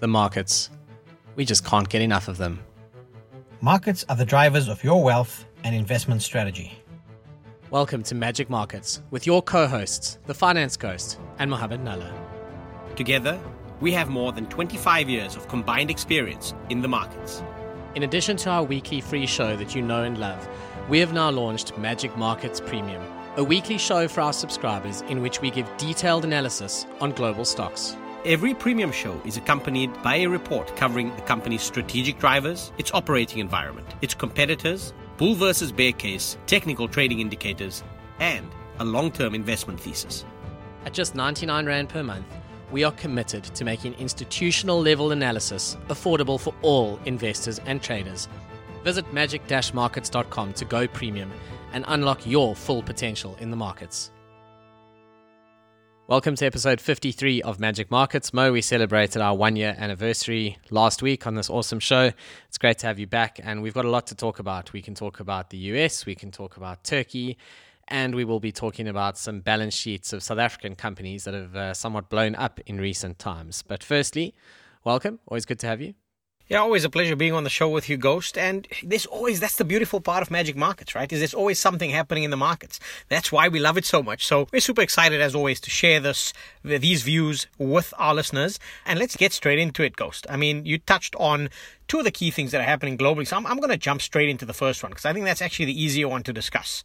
the markets. We just can't get enough of them. Markets are the drivers of your wealth and investment strategy. Welcome to Magic Markets with your co hosts, the Finance Ghost and Mohammed Nalla. Together, we have more than 25 years of combined experience in the markets. In addition to our weekly free show that you know and love, we have now launched Magic Markets Premium, a weekly show for our subscribers in which we give detailed analysis on global stocks. Every premium show is accompanied by a report covering the company's strategic drivers, its operating environment, its competitors, bull versus bear case, technical trading indicators, and a long term investment thesis. At just 99 Rand per month, we are committed to making institutional level analysis affordable for all investors and traders. Visit magic markets.com to go premium and unlock your full potential in the markets. Welcome to episode 53 of Magic Markets. Mo, we celebrated our one year anniversary last week on this awesome show. It's great to have you back, and we've got a lot to talk about. We can talk about the US, we can talk about Turkey, and we will be talking about some balance sheets of South African companies that have uh, somewhat blown up in recent times. But firstly, welcome. Always good to have you. Yeah, always a pleasure being on the show with you, Ghost. And there's always, that's the beautiful part of Magic Markets, right? Is there's always something happening in the markets. That's why we love it so much. So we're super excited, as always, to share this, these views with our listeners. And let's get straight into it, Ghost. I mean, you touched on two of the key things that are happening globally. So I'm, I'm going to jump straight into the first one because I think that's actually the easier one to discuss.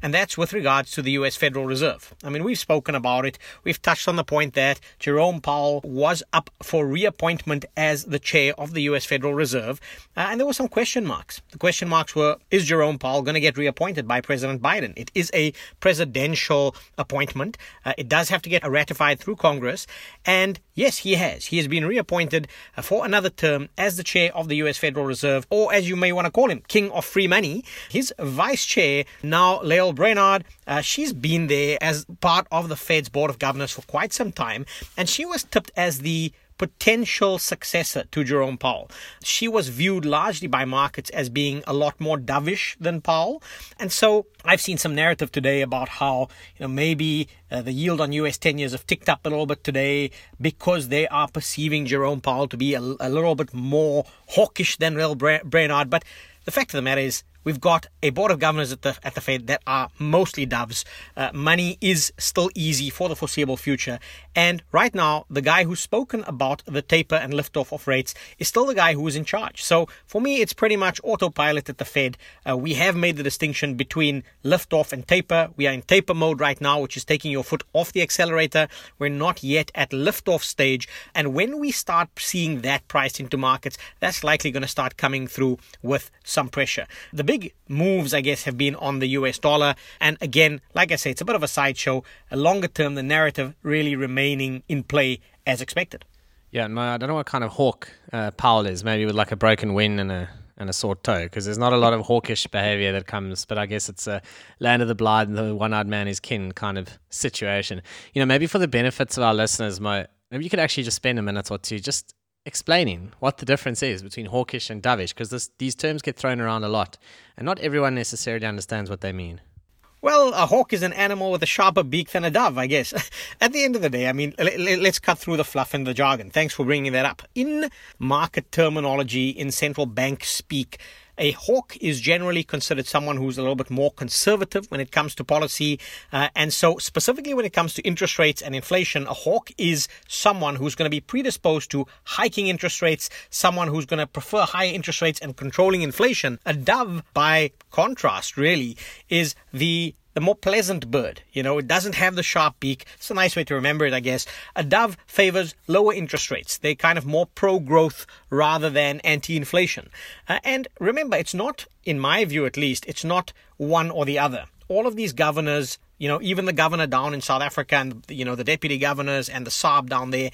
And that's with regards to the US Federal Reserve. I mean, we've spoken about it. We've touched on the point that Jerome Powell was up for reappointment as the chair of the US Federal Reserve. Uh, and there were some question marks. The question marks were Is Jerome Powell going to get reappointed by President Biden? It is a presidential appointment. Uh, it does have to get ratified through Congress. And yes, he has. He has been reappointed uh, for another term as the chair of of the US Federal Reserve, or as you may want to call him, King of Free Money. His vice chair, now Lael Brainard, uh, she's been there as part of the Fed's Board of Governors for quite some time, and she was tipped as the potential successor to Jerome Powell. She was viewed largely by markets as being a lot more dovish than Powell. And so I've seen some narrative today about how, you know, maybe uh, the yield on US 10 years have ticked up a little bit today because they are perceiving Jerome Powell to be a, a little bit more hawkish than Lael Brainard. But the fact of the matter is, We've got a board of governors at the at the Fed that are mostly doves. Uh, money is still easy for the foreseeable future, and right now the guy who's spoken about the taper and liftoff of rates is still the guy who is in charge. So for me, it's pretty much autopilot at the Fed. Uh, we have made the distinction between liftoff and taper. We are in taper mode right now, which is taking your foot off the accelerator. We're not yet at liftoff stage, and when we start seeing that priced into markets, that's likely going to start coming through with some pressure. The big big moves, I guess, have been on the US dollar. And again, like I say, it's a bit of a sideshow. A longer term, the narrative really remaining in play as expected. Yeah, I don't know what kind of hawk uh, Powell is. Maybe with like a broken wing and a and a sore toe, because there's not a lot of hawkish behavior that comes. But I guess it's a land of the blind and the one-eyed man is kin kind of situation. You know, maybe for the benefits of our listeners, Mo, maybe you could actually just spend a minute or two just explaining what the difference is between hawkish and dovish because these terms get thrown around a lot and not everyone necessarily understands what they mean. Well, a hawk is an animal with a sharper beak than a dove, I guess. At the end of the day, I mean, let's cut through the fluff and the jargon. Thanks for bringing that up. In market terminology, in central bank speak, a hawk is generally considered someone who's a little bit more conservative when it comes to policy. Uh, and so, specifically when it comes to interest rates and inflation, a hawk is someone who's going to be predisposed to hiking interest rates, someone who's going to prefer higher interest rates and controlling inflation. A dove, by contrast, really, is the the more pleasant bird. You know, it doesn't have the sharp beak. It's a nice way to remember it, I guess. A dove favors lower interest rates. They're kind of more pro growth rather than anti inflation. Uh, and remember, it's not, in my view at least, it's not one or the other. All of these governors, you know, even the governor down in South Africa and, you know, the deputy governors and the SARB down there,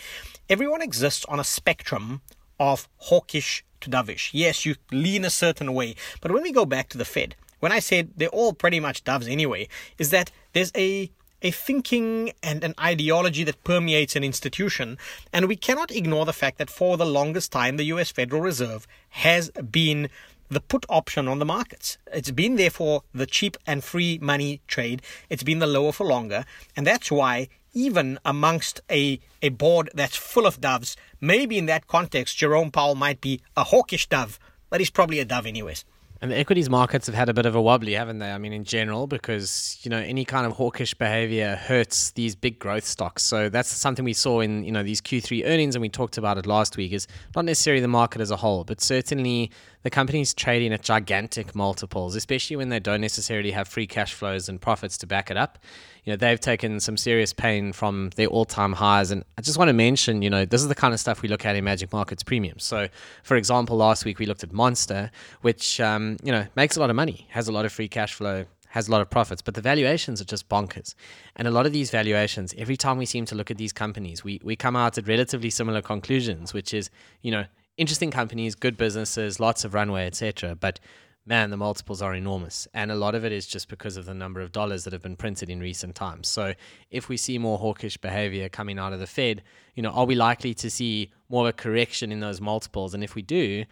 everyone exists on a spectrum of hawkish to dovish. Yes, you lean a certain way. But when we go back to the Fed, when I said they're all pretty much doves anyway, is that there's a a thinking and an ideology that permeates an institution, and we cannot ignore the fact that for the longest time the US Federal Reserve has been the put option on the markets. It's been there for the cheap and free money trade. It's been the lower for longer. And that's why, even amongst a, a board that's full of doves, maybe in that context, Jerome Powell might be a hawkish dove, but he's probably a dove anyways. And the equities markets have had a bit of a wobbly, haven't they? I mean, in general, because you know any kind of hawkish behavior hurts these big growth stocks. So that's something we saw in you know these Q3 earnings, and we talked about it last week. Is not necessarily the market as a whole, but certainly the companies trading at gigantic multiples, especially when they don't necessarily have free cash flows and profits to back it up. You know they've taken some serious pain from their all-time highs. And i just want to mention you know this is the kind of stuff we look at in magic markets premiums so for example last week we looked at monster which um, you know makes a lot of money has a lot of free cash flow has a lot of profits, but the valuations are just bonkers. And a lot of these valuations, every time we seem to look at these companies, we, we come out at relatively similar conclusions, which is, you know, interesting companies, good businesses, lots of runway, etc. But man, the multiples are enormous. And a lot of it is just because of the number of dollars that have been printed in recent times. So if we see more hawkish behavior coming out of the Fed, you know, are we likely to see more of a correction in those multiples? And if we do,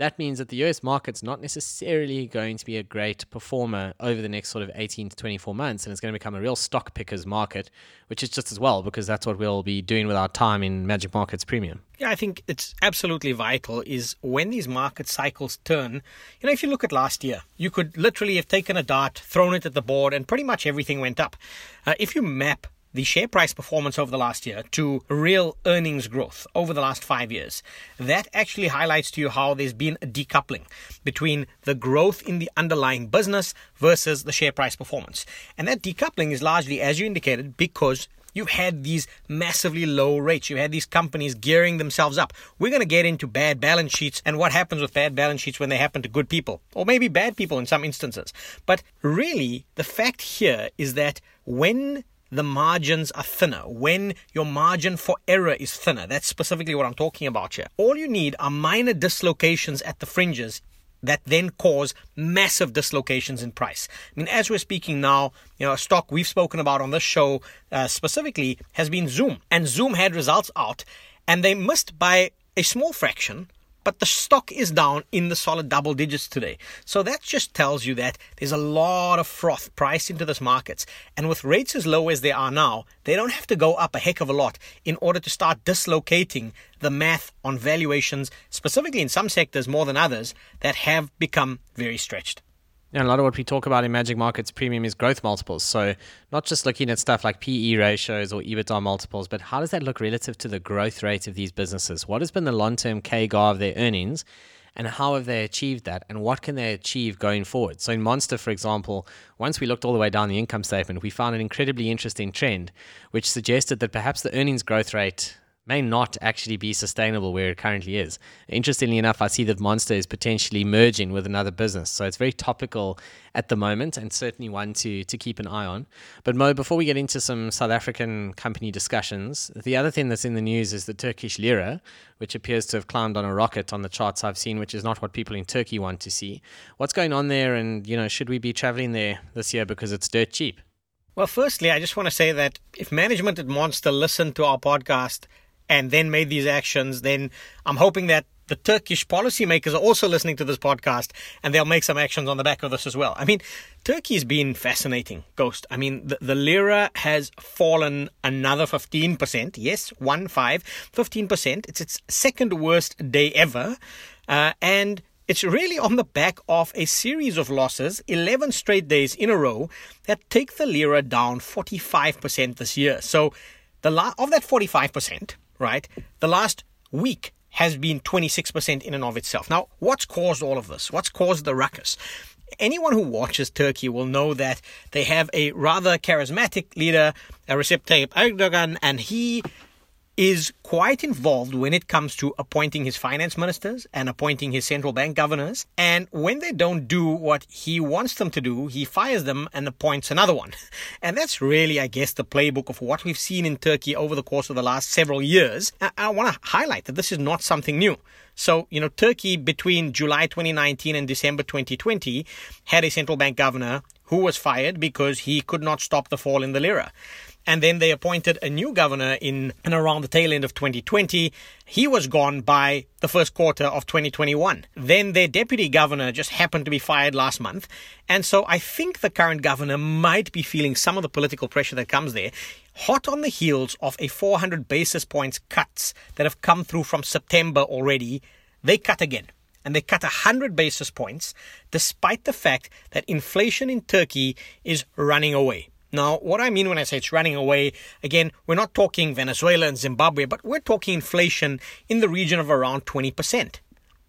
that means that the US market's not necessarily going to be a great performer over the next sort of 18 to 24 months. And it's going to become a real stock pickers market, which is just as well because that's what we'll be doing with our time in Magic Markets Premium. Yeah, I think it's absolutely vital is when these market cycles turn. You know, if you look at last year, you could literally have taken a dart, thrown it at the board, and pretty much everything went up. Uh, if you map the share price performance over the last year to real earnings growth over the last five years, that actually highlights to you how there's been a decoupling between the growth in the underlying business versus the share price performance. And that decoupling is largely, as you indicated, because You've had these massively low rates. You've had these companies gearing themselves up. We're going to get into bad balance sheets and what happens with bad balance sheets when they happen to good people, or maybe bad people in some instances. But really, the fact here is that when the margins are thinner, when your margin for error is thinner. That's specifically what I'm talking about here. All you need are minor dislocations at the fringes that then cause massive dislocations in price. I mean, as we're speaking now, you know, a stock we've spoken about on this show uh, specifically has been Zoom. And Zoom had results out and they missed by a small fraction but the stock is down in the solid double digits today. So that just tells you that there's a lot of froth priced into this markets. And with rates as low as they are now, they don't have to go up a heck of a lot in order to start dislocating the math on valuations, specifically in some sectors more than others, that have become very stretched. And a lot of what we talk about in Magic Markets Premium is growth multiples. So not just looking at stuff like PE ratios or EBITDA multiples, but how does that look relative to the growth rate of these businesses? What has been the long-term CAGR of their earnings? And how have they achieved that? And what can they achieve going forward? So in Monster, for example, once we looked all the way down the income statement, we found an incredibly interesting trend, which suggested that perhaps the earnings growth rate may not actually be sustainable where it currently is. Interestingly enough, I see that Monster is potentially merging with another business. So it's very topical at the moment and certainly one to, to keep an eye on. But Mo, before we get into some South African company discussions, the other thing that's in the news is the Turkish lira, which appears to have climbed on a rocket on the charts I've seen, which is not what people in Turkey want to see. What's going on there and, you know, should we be traveling there this year because it's dirt cheap? Well, firstly, I just want to say that if management at Monster listened to our podcast and then made these actions, then I'm hoping that the Turkish policymakers are also listening to this podcast and they'll make some actions on the back of this as well. I mean, Turkey's been fascinating, Ghost. I mean, the, the lira has fallen another 15%. Yes, one five, 15%. It's its second worst day ever. Uh, and it's really on the back of a series of losses, 11 straight days in a row, that take the lira down 45% this year. So, the la- of that 45%, right? The last week has been 26% in and of itself. Now, what's caused all of this? What's caused the ruckus? Anyone who watches Turkey will know that they have a rather charismatic leader, Recep Tayyip Erdogan, and he is quite involved when it comes to appointing his finance ministers and appointing his central bank governors. And when they don't do what he wants them to do, he fires them and appoints another one. And that's really, I guess, the playbook of what we've seen in Turkey over the course of the last several years. I, I want to highlight that this is not something new. So, you know, Turkey between July 2019 and December 2020 had a central bank governor who was fired because he could not stop the fall in the lira. And then they appointed a new governor in and around the tail end of 2020. He was gone by the first quarter of 2021. Then their deputy governor just happened to be fired last month. And so I think the current governor might be feeling some of the political pressure that comes there. hot on the heels of a 400 basis points cuts that have come through from September already, they cut again. And they cut 100 basis points despite the fact that inflation in Turkey is running away. Now, what I mean when I say it's running away, again, we're not talking Venezuela and Zimbabwe, but we're talking inflation in the region of around 20%.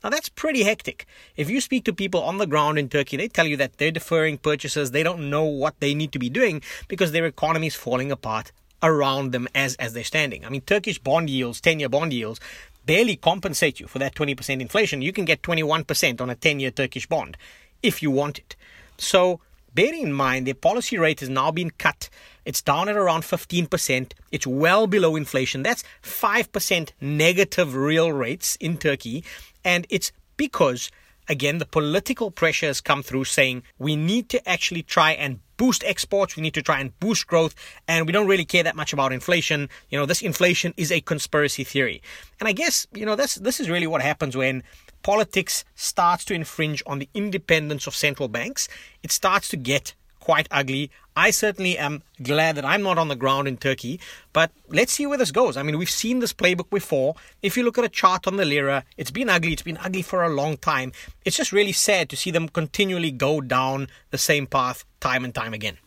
Now, that's pretty hectic. If you speak to people on the ground in Turkey, they tell you that they're deferring purchases. They don't know what they need to be doing because their economy is falling apart around them as, as they're standing. I mean, Turkish bond yields, 10 year bond yields, barely compensate you for that 20% inflation. You can get 21% on a 10 year Turkish bond if you want it. So, bear in mind their policy rate has now been cut. It's down at around 15%. It's well below inflation. That's 5% negative real rates in Turkey. And it's because, again, the political pressure has come through saying we need to actually try and boost exports, we need to try and boost growth, and we don't really care that much about inflation. You know, this inflation is a conspiracy theory. And I guess, you know, this this is really what happens when politics starts to infringe on the independence of central banks. It starts to get quite ugly. I certainly am glad that I'm not on the ground in Turkey, but let's see where this goes. I mean, we've seen this playbook before. If you look at a chart on the lira, it's been ugly. It's been ugly for a long time. It's just really sad to see them continually go down the same path time and time again.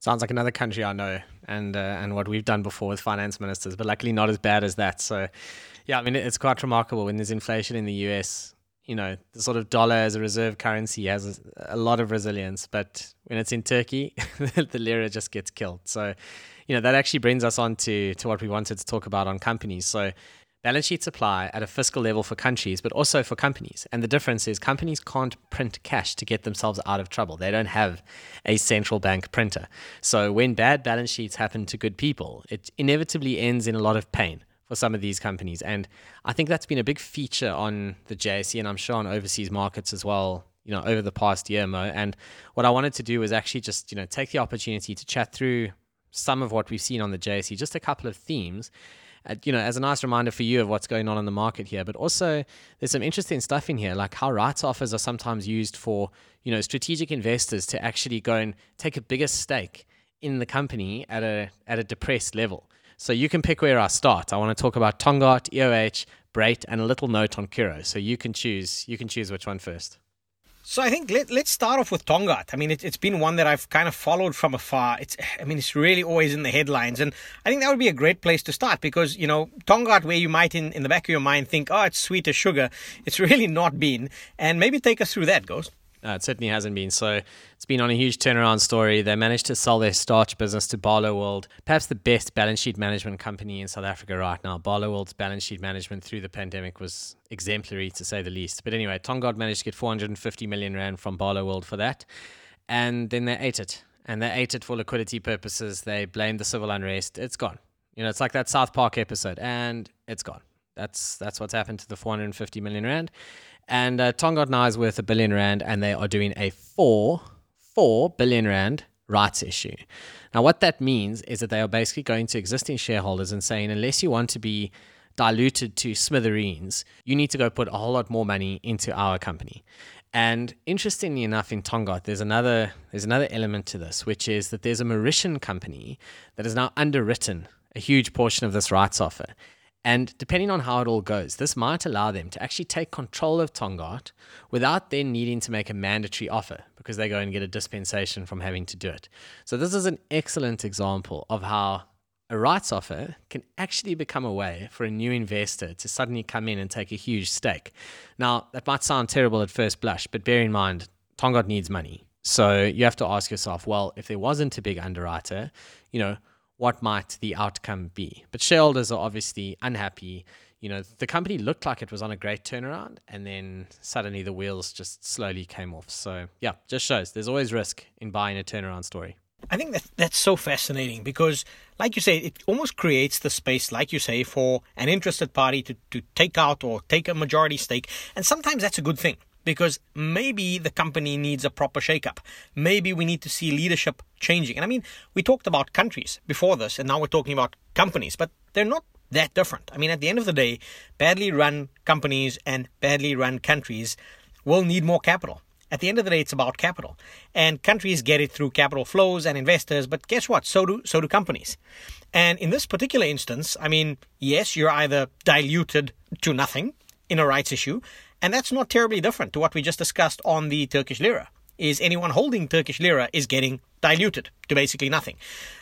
Sounds like another country I know, and uh, and what we've done before with finance ministers, but luckily not as bad as that. So, yeah, I mean, it's quite remarkable when there's inflation in the US you know, the sort of dollar as a reserve currency has a, a lot of resilience, but when it's in Turkey, the lira just gets killed. So, you know, that actually brings us on to, to what we wanted to talk about on companies. So, balance sheets apply at a fiscal level for countries, but also for companies. And the difference is companies can't print cash to get themselves out of trouble. They don't have a central bank printer. So, when bad balance sheets happen to good people, it inevitably ends in a lot of pain for some of these companies. And I think that's been a big feature on the JSE and I'm sure on overseas markets as well, you know, over the past year, Mo. And what I wanted to do was actually just, you know, take the opportunity to chat through some of what we've seen on the JSE, just a couple of themes. Uh, you know, as a nice reminder for you of what's going on in the market here, but also there's some interesting stuff in here, like how rights offers are sometimes used for, you know, strategic investors to actually go and take a bigger stake in the company at a at a depressed level. So you can pick where I start. I want to talk about Tongaat, EOH, Brait, and a little note on Curro. So you can choose. You can choose which one first. So I think let, let's start off with Tongaat. I mean, it, has been one that I've kind of followed from afar. It's, I mean, it's really always in the headlines, and I think that would be a great place to start because you know Tongaat, where you might in, in the back of your mind think, oh, it's sweet as sugar, it's really not been. And maybe take us through that, Ghost. Uh, it certainly hasn't been. So it's been on a huge turnaround story. They managed to sell their starch business to Barloworld, perhaps the best balance sheet management company in South Africa right now. Barloworld's balance sheet management through the pandemic was exemplary to say the least. But anyway, Tongaat managed to get 450 million rand from Barloworld for that, and then they ate it. And they ate it for liquidity purposes. They blamed the civil unrest. It's gone. You know, it's like that South Park episode, and it's gone. That's that's what's happened to the 450 million rand. And uh, Tongaat now is worth a billion rand, and they are doing a four four billion rand rights issue. Now, what that means is that they are basically going to existing shareholders and saying, unless you want to be diluted to smithereens, you need to go put a whole lot more money into our company. And interestingly enough, in Tongaat, there's another there's another element to this, which is that there's a Mauritian company that has now underwritten a huge portion of this rights offer. And depending on how it all goes, this might allow them to actually take control of Tongaat without then needing to make a mandatory offer because they go and get a dispensation from having to do it. So, this is an excellent example of how a rights offer can actually become a way for a new investor to suddenly come in and take a huge stake. Now, that might sound terrible at first blush, but bear in mind, Tongaat needs money. So, you have to ask yourself well, if there wasn't a big underwriter, you know, what might the outcome be. But shareholders are obviously unhappy. You know, the company looked like it was on a great turnaround, and then suddenly the wheels just slowly came off. So, yeah, just shows there's always risk in buying a turnaround story. I think that that's so fascinating because, like you say, it almost creates the space, like you say, for an interested party to, to take out or take a majority stake. And sometimes that's a good thing because maybe the company needs a proper shakeup. Maybe we need to see leadership changing. And I mean, we talked about countries before this, and now we're talking about companies, but they're not that different. I mean, at the end of the day, badly run companies and badly run countries will need more capital. at the end of the day, it's about capital. And countries get it through capital flows and investors, but guess what? So do, so do companies. And in this particular instance, I mean, yes, you're either diluted to nothing in a rights issue, and that's not terribly different to what we just discussed on the Turkish lira. Is anyone holding Turkish lira is getting diluted to basically nothing.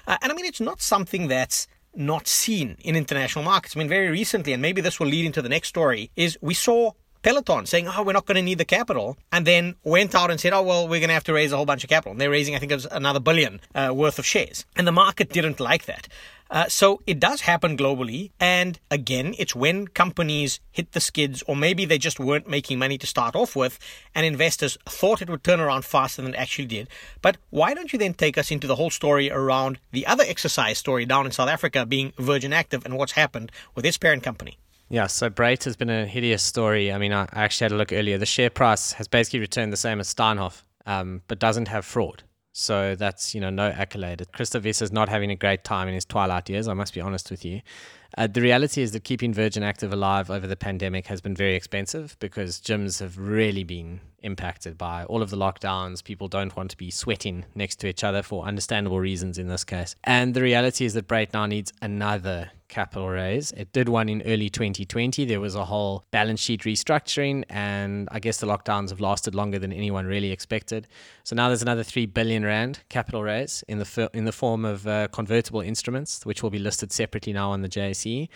Uh, and I mean, it's not something that's not seen in international markets. I mean, very recently, and maybe this will lead into the next story, is we saw Peloton saying, oh, we're not going to need the capital, and then went out and said, oh, well, we're going to have to raise a whole bunch of capital. And they're raising, I think it was another billion uh, worth of shares. And the market didn't like that. Uh, so it does happen globally. And again, it's when companies hit the skids, or maybe they just weren't making money to start off with, and investors thought it would turn around faster than it actually did. But why don't you then take us into the whole story around the other exercise story down in South Africa being Virgin Active and what's happened with its parent company? Yeah, so Brait has been a hideous story. I mean, I actually had a look earlier. The share price has basically returned the same as Steinhoff, um, but doesn't have fraud. So that's, you know, no accolade. Christo is not having a great time in his twilight years, I must be honest with you. Uh, the reality is that keeping Virgin Active alive over the pandemic has been very expensive because gyms have really been impacted by all of the lockdowns. People don't want to be sweating next to each other for understandable reasons in this case. And the reality is that Brait now needs another capital raise. It did one in early 2020. There was a whole balance sheet restructuring, and I guess the lockdowns have lasted longer than anyone really expected. So now there's another three billion rand capital raise in the in the form of uh, convertible instruments, which will be listed separately now on the JSE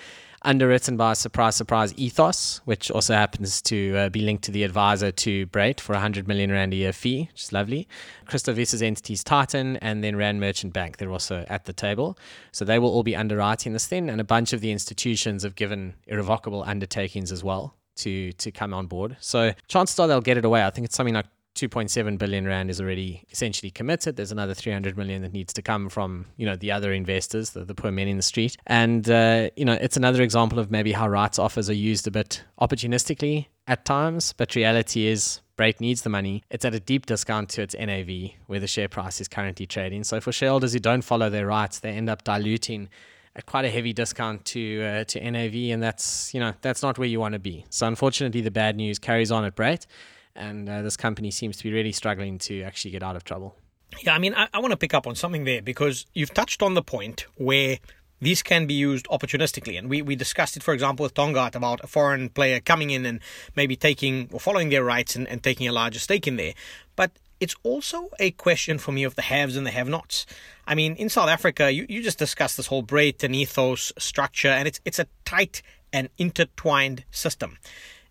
underwritten by Surprise Surprise Ethos, which also happens to uh, be linked to the advisor to Brait for a 100 million Rand a year fee, which is lovely. Christo Wiese's entities Titan and then Rand Merchant Bank, they're also at the table. So they will all be underwriting this thing, and a bunch of the institutions have given irrevocable undertakings as well to to come on board. So chances are they'll get it away. I think it's something like 2.7 billion rand is already essentially committed. There's another 300 million that needs to come from you know the other investors, the, the poor men in the street, and uh, you know it's another example of maybe how rights offers are used a bit opportunistically at times. But reality is Brait needs the money. It's at a deep discount to its NAV, where the share price is currently trading. So for shareholders who don't follow their rights, they end up diluting at quite a heavy discount to uh, to NAV, and that's you know that's not where you want to be. So unfortunately, the bad news carries on at Brait and uh, this company seems to be really struggling to actually get out of trouble. Yeah, I mean, I, I want to pick up on something there because you've touched on the point where these can be used opportunistically. And we, we discussed it, for example, with Tongaat about a foreign player coming in and maybe taking or following their rights and, and taking a larger stake in there. But it's also a question for me of the haves and the have nots. I mean, in South Africa, you, you just discussed this whole Brait and ethos structure, and it's, it's a tight and intertwined system.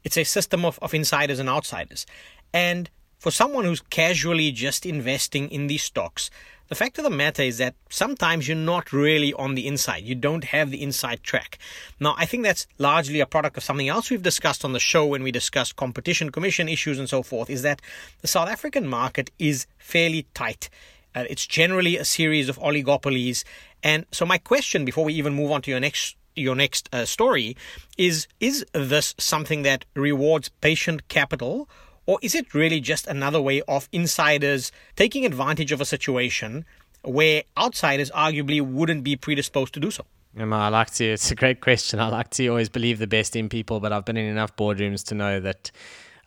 It's a system of, of insiders and outsiders. And for someone who's casually just investing in these stocks, the fact of the matter is that sometimes you're not really on the inside. You don't have the inside track. Now, I think that's largely a product of something else we've discussed on the show when we discussed competition commission issues and so forth, is that the South African market is fairly tight. Uh, it's generally a series of oligopolies. And so my question before we even move on to your next your next uh, story is is this something that rewards patient capital or is it really just another way of insiders taking advantage of a situation where outsiders arguably wouldn't be predisposed to do so I like to. It's a great question. I like to always believe the best in people, but I've been in enough boardrooms to know that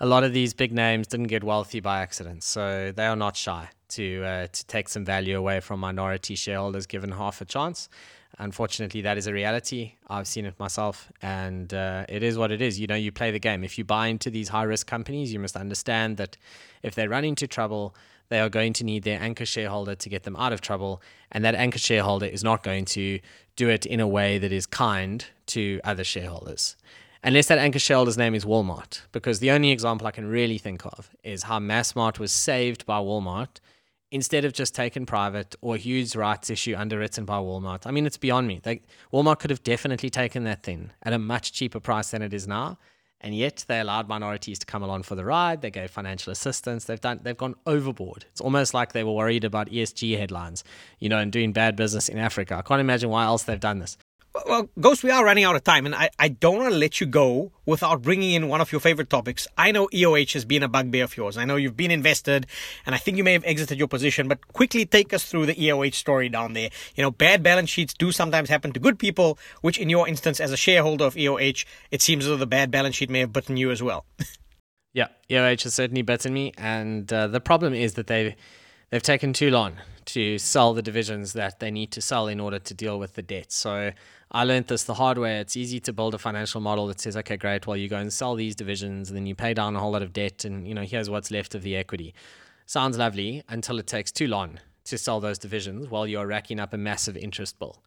a lot of these big names didn't get wealthy by accident, so they are not shy to uh, to take some value away from minority shareholders given half a chance unfortunately, that is a reality. I've seen it myself, and uh, it is what it is. You know, you play the game. If you buy into these high risk companies, you must understand that if they run into trouble, they are going to need their anchor shareholder to get them out of trouble, and that anchor shareholder is not going to do it in a way that is kind to other shareholders. Unless that anchor shareholder's name is Walmart, because the only example I can really think of is how Massmart was saved by Walmart instead of just taken private or huge rights issue underwritten by Walmart. I mean, it's beyond me. They, Walmart could have definitely taken that thing at a much cheaper price than it is now. And yet they allowed minorities to come along for the ride. They gave financial assistance. They've done they've gone overboard. It's almost like they were worried about ESG headlines, you know, and doing bad business in Africa. I can't imagine why else they've done this. Well, Ghost, we are running out of time, and I, I don't want to let you go without bringing in one of your favorite topics. I know EOH has been a bugbear of yours. I know you've been invested, and I think you may have exited your position, but quickly take us through the EOH story down there. You know, bad balance sheets do sometimes happen to good people, which in your instance, as a shareholder of EOH, it seems as though the bad balance sheet may have bitten you as well. Yeah, EOH has certainly bitten me, and uh, the problem is that they they've taken too long to sell the divisions that they need to sell in order to deal with the debt. So I learned this the hard way. It's easy to build a financial model that says, okay, great, well, you go and sell these divisions, and then you pay down a whole lot of debt, and you know, here's what's left of the equity. Sounds lovely until it takes too long to sell those divisions while you're racking up a massive interest bill.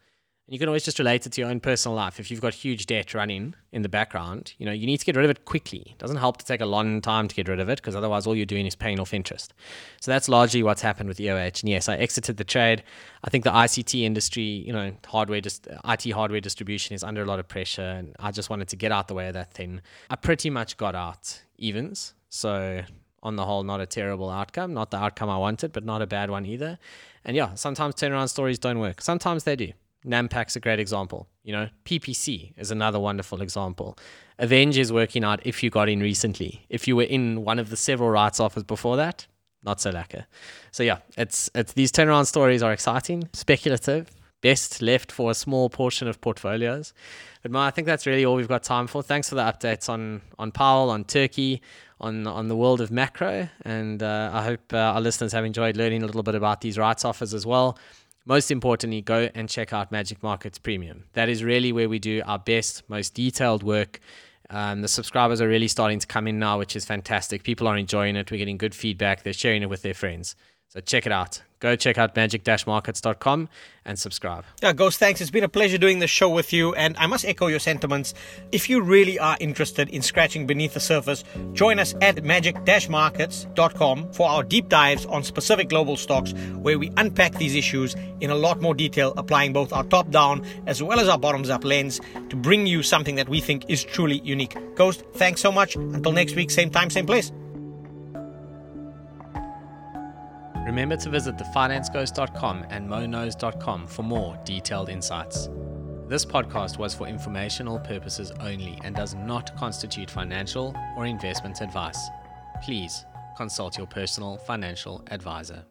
And you can always just relate it to your own personal life. If you've got huge debt running in the background, you know, you need to get rid of it quickly. It doesn't help to take a long time to get rid of it because otherwise all you're doing is paying off interest. So that's largely what's happened with EOH. And yes, I exited the trade. I think the ICT industry, you know, hardware, just IT hardware distribution is under a lot of pressure. And I just wanted to get out the way of that thing. I pretty much got out evens. So on the whole, not a terrible outcome. Not the outcome I wanted, but not a bad one either. And yeah, sometimes turnaround stories don't work. Sometimes they do. Nampak's a great example. You know, PPC is another wonderful example. Aveng is working out if you got in recently. If you were in one of the several rights offers before that, not so lacquer. So yeah, it's it's these turnaround stories are exciting, speculative, best left for a small portion of portfolios. But Mo, I think that's really all we've got time for. Thanks for the updates on on Powell, on Turkey, on on the world of macro, and uh, I hope uh, our listeners have enjoyed learning a little bit about these rights offers as well most importantly, go and check out Magic Markets Premium. That is really where we do our best, most detailed work. Um, the subscribers are really starting to come in now, which is fantastic. People are enjoying it. We're getting good feedback. They're sharing it with their friends. So check it out. Go check out magic-markets.com and subscribe. Yeah, Ghost, thanks. It's been a pleasure doing this show with you, and I must echo your sentiments. If you really are interested in scratching beneath the surface, join us at magic-markets.com for our deep dives on specific global stocks, where we unpack these issues in a lot more detail, applying both our top-down as well as our bottoms-up lens to bring you something that we think is truly unique. Ghost, thanks so much. Until next week, same time, same place. Remember to visit thefinanceghost.com and monos.com for more detailed insights. This podcast was for informational purposes only and does not constitute financial or investment advice. Please consult your personal financial advisor.